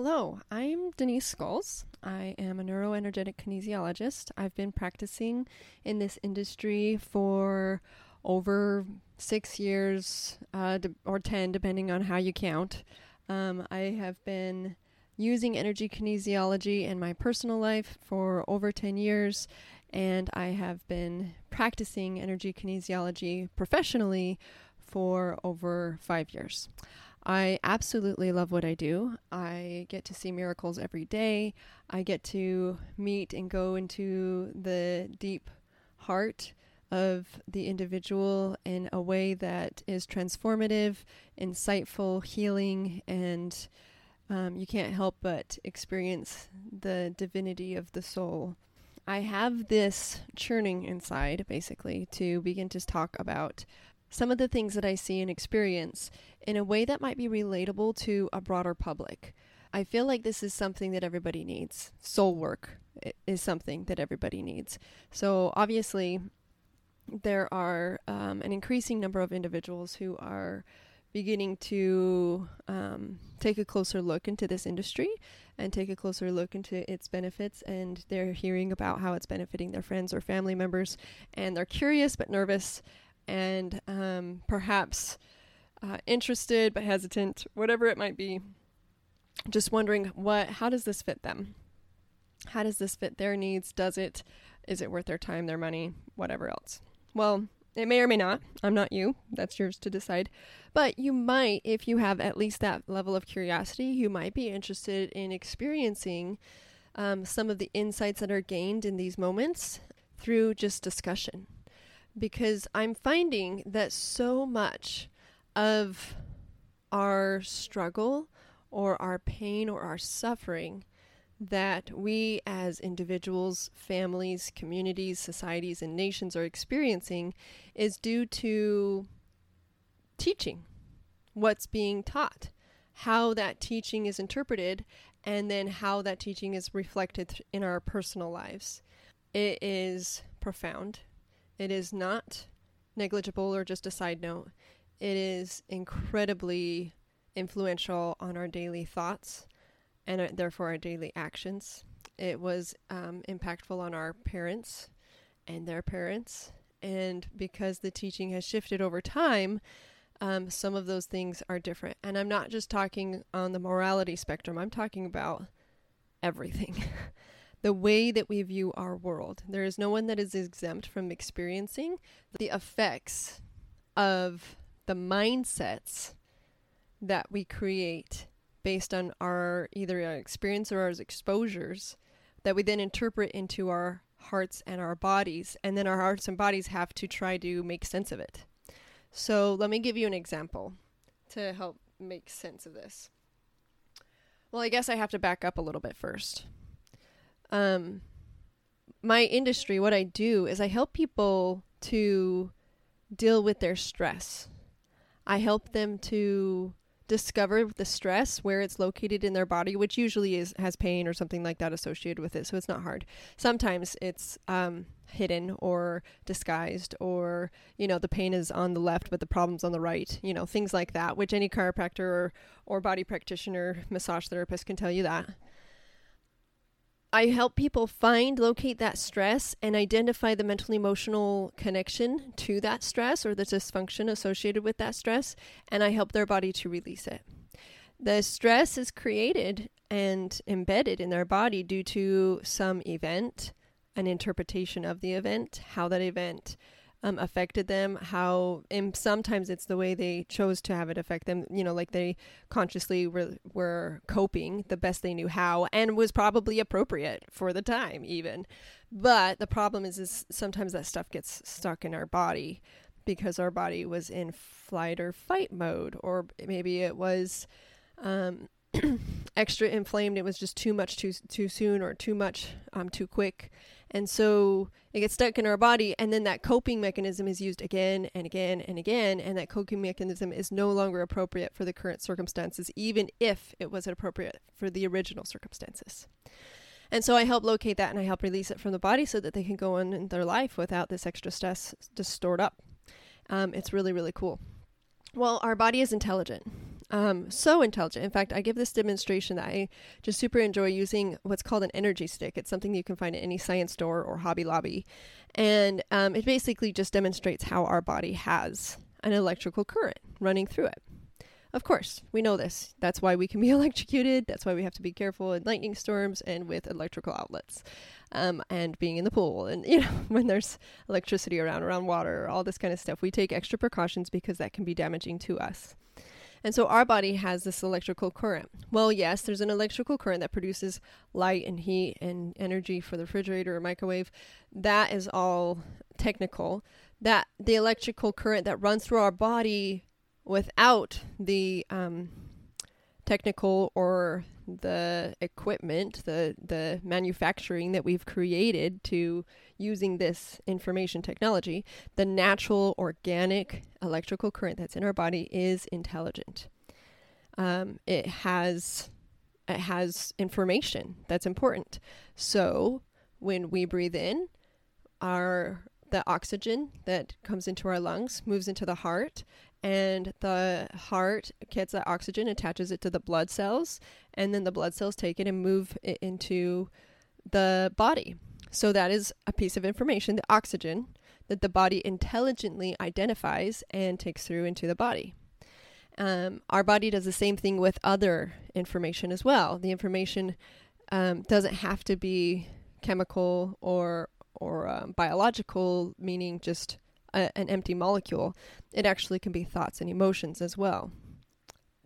Hello, I'm Denise Skulls. I am a neuroenergetic kinesiologist. I've been practicing in this industry for over six years uh, or 10, depending on how you count. Um, I have been using energy kinesiology in my personal life for over 10 years, and I have been practicing energy kinesiology professionally for over five years. I absolutely love what I do. I get to see miracles every day. I get to meet and go into the deep heart of the individual in a way that is transformative, insightful, healing, and um, you can't help but experience the divinity of the soul. I have this churning inside, basically, to begin to talk about some of the things that I see and experience in a way that might be relatable to a broader public. I feel like this is something that everybody needs. Soul work is something that everybody needs. So, obviously, there are um, an increasing number of individuals who are beginning to um, take a closer look into this industry and take a closer look into its benefits. And they're hearing about how it's benefiting their friends or family members. And they're curious but nervous and um, perhaps uh, interested but hesitant, whatever it might be. Just wondering what, how does this fit them? How does this fit their needs? Does it? Is it worth their time, their money, whatever else? Well, it may or may not. I'm not you. That's yours to decide. But you might, if you have at least that level of curiosity, you might be interested in experiencing um, some of the insights that are gained in these moments through just discussion because I'm finding that so much of our struggle or our pain or our suffering that we as individuals, families, communities, societies, and nations are experiencing is due to teaching, what's being taught, how that teaching is interpreted, and then how that teaching is reflected in our personal lives. It is profound it is not negligible or just a side note. It is incredibly influential on our daily thoughts and uh, therefore our daily actions. It was um, impactful on our parents and their parents. And because the teaching has shifted over time, um, some of those things are different. And I'm not just talking on the morality spectrum, I'm talking about everything. the way that we view our world. There is no one that is exempt from experiencing the effects of the mindsets that we create based on our either our experience or our exposures that we then interpret into our hearts and our bodies and then our hearts and bodies have to try to make sense of it. So let me give you an example to help make sense of this. Well, I guess I have to back up a little bit first um, my industry, what I do is I help people to deal with their stress. I help them to discover the stress where it's located in their body, which usually is has pain or something like that associated with it. So it's not hard. Sometimes it's um, hidden or disguised, or you know the pain is on the left but the problem's on the right. You know things like that, which any chiropractor or or body practitioner, massage therapist can tell you that. I help people find, locate that stress, and identify the mental emotional connection to that stress or the dysfunction associated with that stress, and I help their body to release it. The stress is created and embedded in their body due to some event, an interpretation of the event, how that event um, affected them, how, and sometimes it's the way they chose to have it affect them, you know, like they consciously were, were coping the best they knew how and was probably appropriate for the time, even. But the problem is, is sometimes that stuff gets stuck in our body because our body was in flight or fight mode, or maybe it was. Um, extra inflamed it was just too much too too soon or too much um, too quick and so it gets stuck in our body, and then that coping mechanism is used again and again and again, and that coping mechanism is no longer appropriate for the current circumstances, even if it was appropriate for the original circumstances. And so I help locate that and I help release it from the body so that they can go on in their life without this extra stress just stored up. Um, it's really, really cool. Well, our body is intelligent. Um, so intelligent. In fact, I give this demonstration that I just super enjoy using what's called an energy stick. It's something you can find at any science store or Hobby Lobby. And um, it basically just demonstrates how our body has an electrical current running through it. Of course, we know this. That's why we can be electrocuted. That's why we have to be careful in lightning storms and with electrical outlets, um, and being in the pool, and you know when there's electricity around, around water, all this kind of stuff. We take extra precautions because that can be damaging to us. And so our body has this electrical current. Well, yes, there's an electrical current that produces light and heat and energy for the refrigerator or microwave. That is all technical. That the electrical current that runs through our body without the um, technical or the equipment, the the manufacturing that we've created to using this information technology, the natural organic electrical current that's in our body is intelligent. Um, it has it has information that's important. So when we breathe in, our the oxygen that comes into our lungs moves into the heart and the heart gets that oxygen, attaches it to the blood cells, and then the blood cells take it and move it into the body. So that is a piece of information, the oxygen, that the body intelligently identifies and takes through into the body. Um, our body does the same thing with other information as well. The information um, doesn't have to be chemical or or um, biological, meaning just a, an empty molecule, it actually can be thoughts and emotions as well.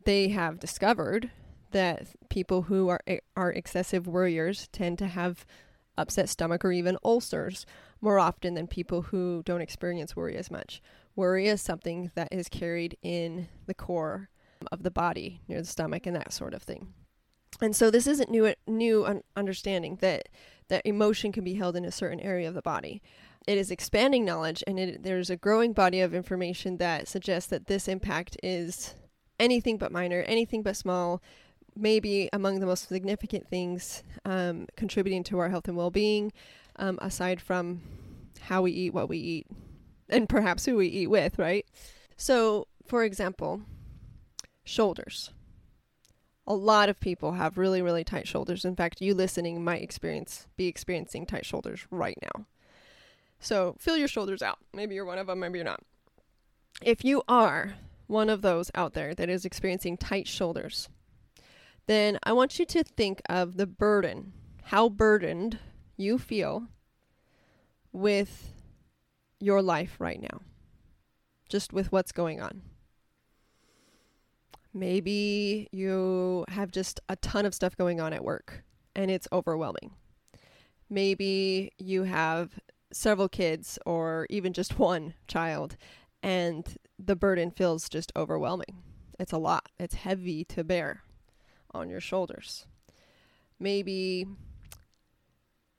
They have discovered that people who are are excessive worriers tend to have upset stomach or even ulcers more often than people who don't experience worry as much. Worry is something that is carried in the core of the body, near the stomach and that sort of thing. And so this isn't new new understanding that that emotion can be held in a certain area of the body it is expanding knowledge and it, there's a growing body of information that suggests that this impact is anything but minor, anything but small, maybe among the most significant things um, contributing to our health and well being, um, aside from how we eat, what we eat, and perhaps who we eat with, right? So, for example, shoulders. A lot of people have really, really tight shoulders. In fact, you listening might experience be experiencing tight shoulders right now. So feel your shoulders out. Maybe you're one of them, maybe you're not. If you are one of those out there that is experiencing tight shoulders, then I want you to think of the burden, how burdened you feel with your life right now, just with what's going on. Maybe you have just a ton of stuff going on at work and it's overwhelming. Maybe you have several kids or even just one child and the burden feels just overwhelming. It's a lot. It's heavy to bear on your shoulders. Maybe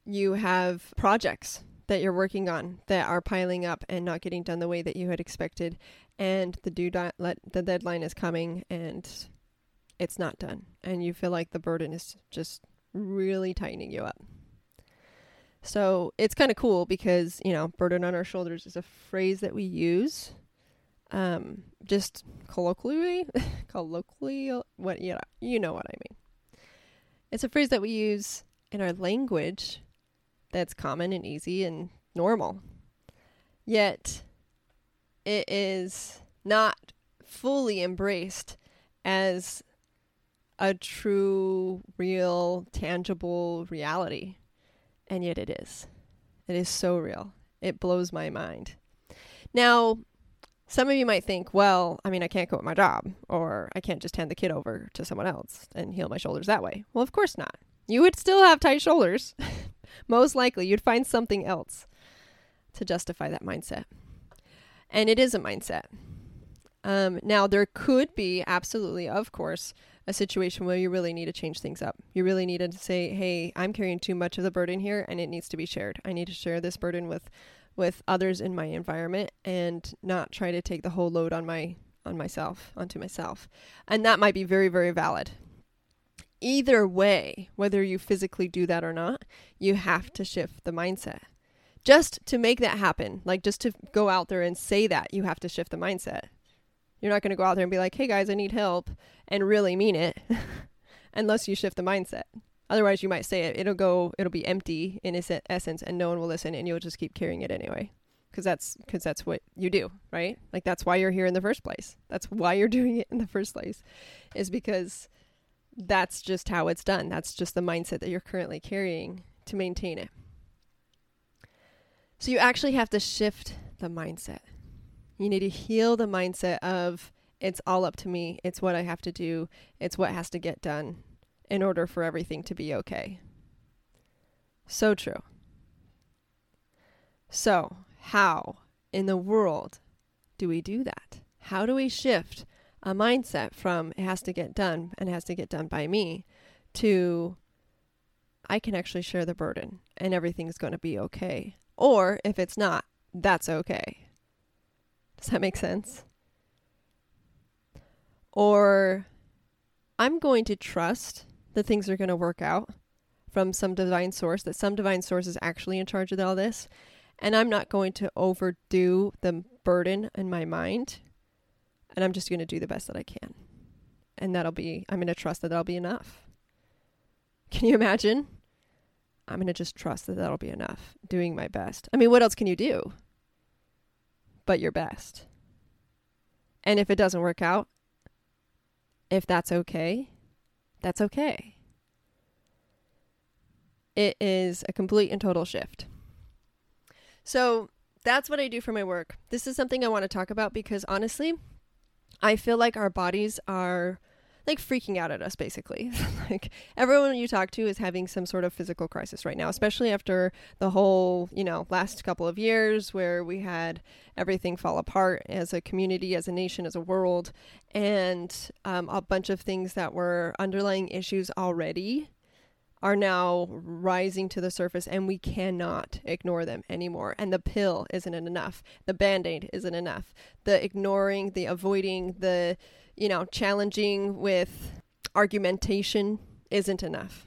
you have projects that you're working on that are piling up and not getting done the way that you had expected and the due di- let, the deadline is coming and it's not done and you feel like the burden is just really tightening you up. So it's kind of cool because, you know, burden on our shoulders is a phrase that we use um, just colloquially, colloquially, what, you know, you know what I mean. It's a phrase that we use in our language that's common and easy and normal. Yet it is not fully embraced as a true, real, tangible reality and yet it is. It is so real. It blows my mind. Now, some of you might think, well, I mean, I can't quit my job, or I can't just hand the kid over to someone else and heal my shoulders that way. Well, of course not. You would still have tight shoulders. Most likely, you'd find something else to justify that mindset. And it is a mindset. Um, now, there could be, absolutely, of course, a situation where you really need to change things up. You really need to say, "Hey, I'm carrying too much of the burden here and it needs to be shared. I need to share this burden with with others in my environment and not try to take the whole load on my on myself, onto myself." And that might be very very valid. Either way, whether you physically do that or not, you have to shift the mindset. Just to make that happen, like just to go out there and say that, you have to shift the mindset You're not going to go out there and be like, "Hey guys, I need help," and really mean it, unless you shift the mindset. Otherwise, you might say it. It'll go. It'll be empty in its essence, and no one will listen, and you'll just keep carrying it anyway. Because that's because that's what you do, right? Like that's why you're here in the first place. That's why you're doing it in the first place, is because that's just how it's done. That's just the mindset that you're currently carrying to maintain it. So you actually have to shift the mindset. You need to heal the mindset of it's all up to me, it's what I have to do, it's what has to get done in order for everything to be okay. So true. So, how in the world do we do that? How do we shift a mindset from it has to get done and has to get done by me to I can actually share the burden and everything's going to be okay. Or if it's not, that's okay. Does that make sense? Or I'm going to trust that things are going to work out from some divine source, that some divine source is actually in charge of all this. And I'm not going to overdo the burden in my mind. And I'm just going to do the best that I can. And that'll be, I'm going to trust that that'll be enough. Can you imagine? I'm going to just trust that that'll be enough, doing my best. I mean, what else can you do but your best? And if it doesn't work out, if that's okay, that's okay. It is a complete and total shift. So that's what I do for my work. This is something I want to talk about because honestly, I feel like our bodies are like freaking out at us basically. like everyone you talk to is having some sort of physical crisis right now, especially after the whole, you know, last couple of years where we had everything fall apart as a community, as a nation, as a world, and um, a bunch of things that were underlying issues already are now rising to the surface and we cannot ignore them anymore. And the pill isn't enough. The band aid isn't enough. The ignoring, the avoiding, the you know, challenging with argumentation isn't enough.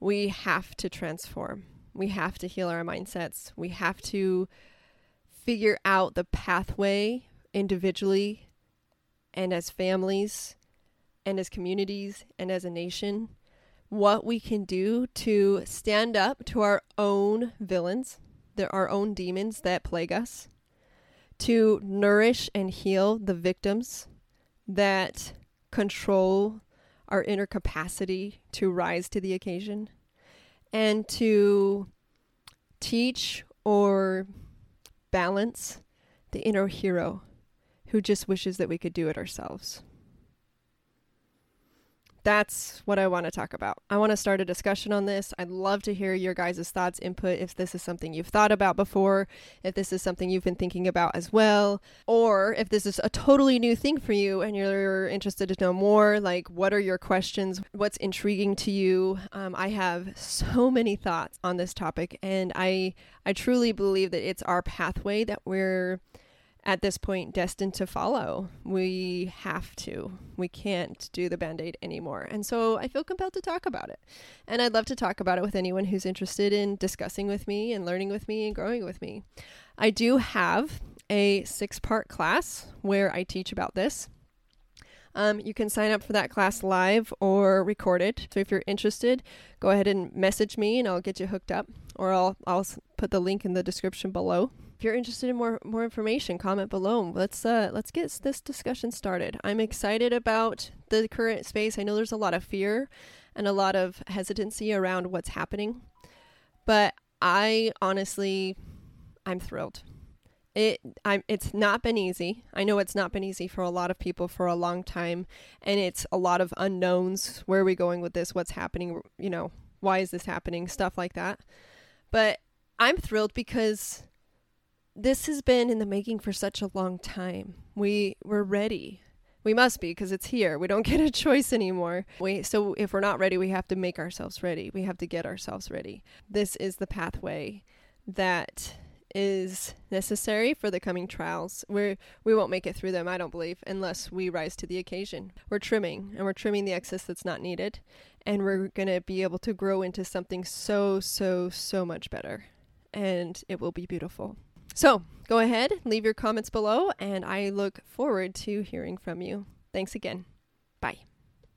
We have to transform. We have to heal our mindsets. We have to figure out the pathway individually and as families and as communities and as a nation what we can do to stand up to our own villains, our own demons that plague us, to nourish and heal the victims that control our inner capacity to rise to the occasion and to teach or balance the inner hero who just wishes that we could do it ourselves that's what I want to talk about. I want to start a discussion on this. I'd love to hear your guys' thoughts, input, if this is something you've thought about before, if this is something you've been thinking about as well, or if this is a totally new thing for you and you're interested to know more. Like, what are your questions? What's intriguing to you? Um, I have so many thoughts on this topic, and I I truly believe that it's our pathway that we're at this point destined to follow. We have to. We can't do the band aid anymore. And so I feel compelled to talk about it. And I'd love to talk about it with anyone who's interested in discussing with me and learning with me and growing with me. I do have a six part class where I teach about this. Um, you can sign up for that class live or recorded. So if you're interested, go ahead and message me and I'll get you hooked up, or I'll I'll put the link in the description below if you're interested in more more information, comment below. Let's uh let's get this discussion started. I'm excited about the current space. I know there's a lot of fear and a lot of hesitancy around what's happening, but I honestly I'm thrilled. It I'm it's not been easy. I know it's not been easy for a lot of people for a long time and it's a lot of unknowns. Where are we going with this? What's happening? You know, why is this happening? Stuff like that. But I'm thrilled because this has been in the making for such a long time. We we're ready. We must be because it's here. We don't get a choice anymore. We so if we're not ready, we have to make ourselves ready. We have to get ourselves ready. This is the pathway that is necessary for the coming trials. We we won't make it through them, I don't believe, unless we rise to the occasion. We're trimming and we're trimming the excess that's not needed, and we're going to be able to grow into something so so so much better. And it will be beautiful. So go ahead, leave your comments below, and I look forward to hearing from you. Thanks again. Bye.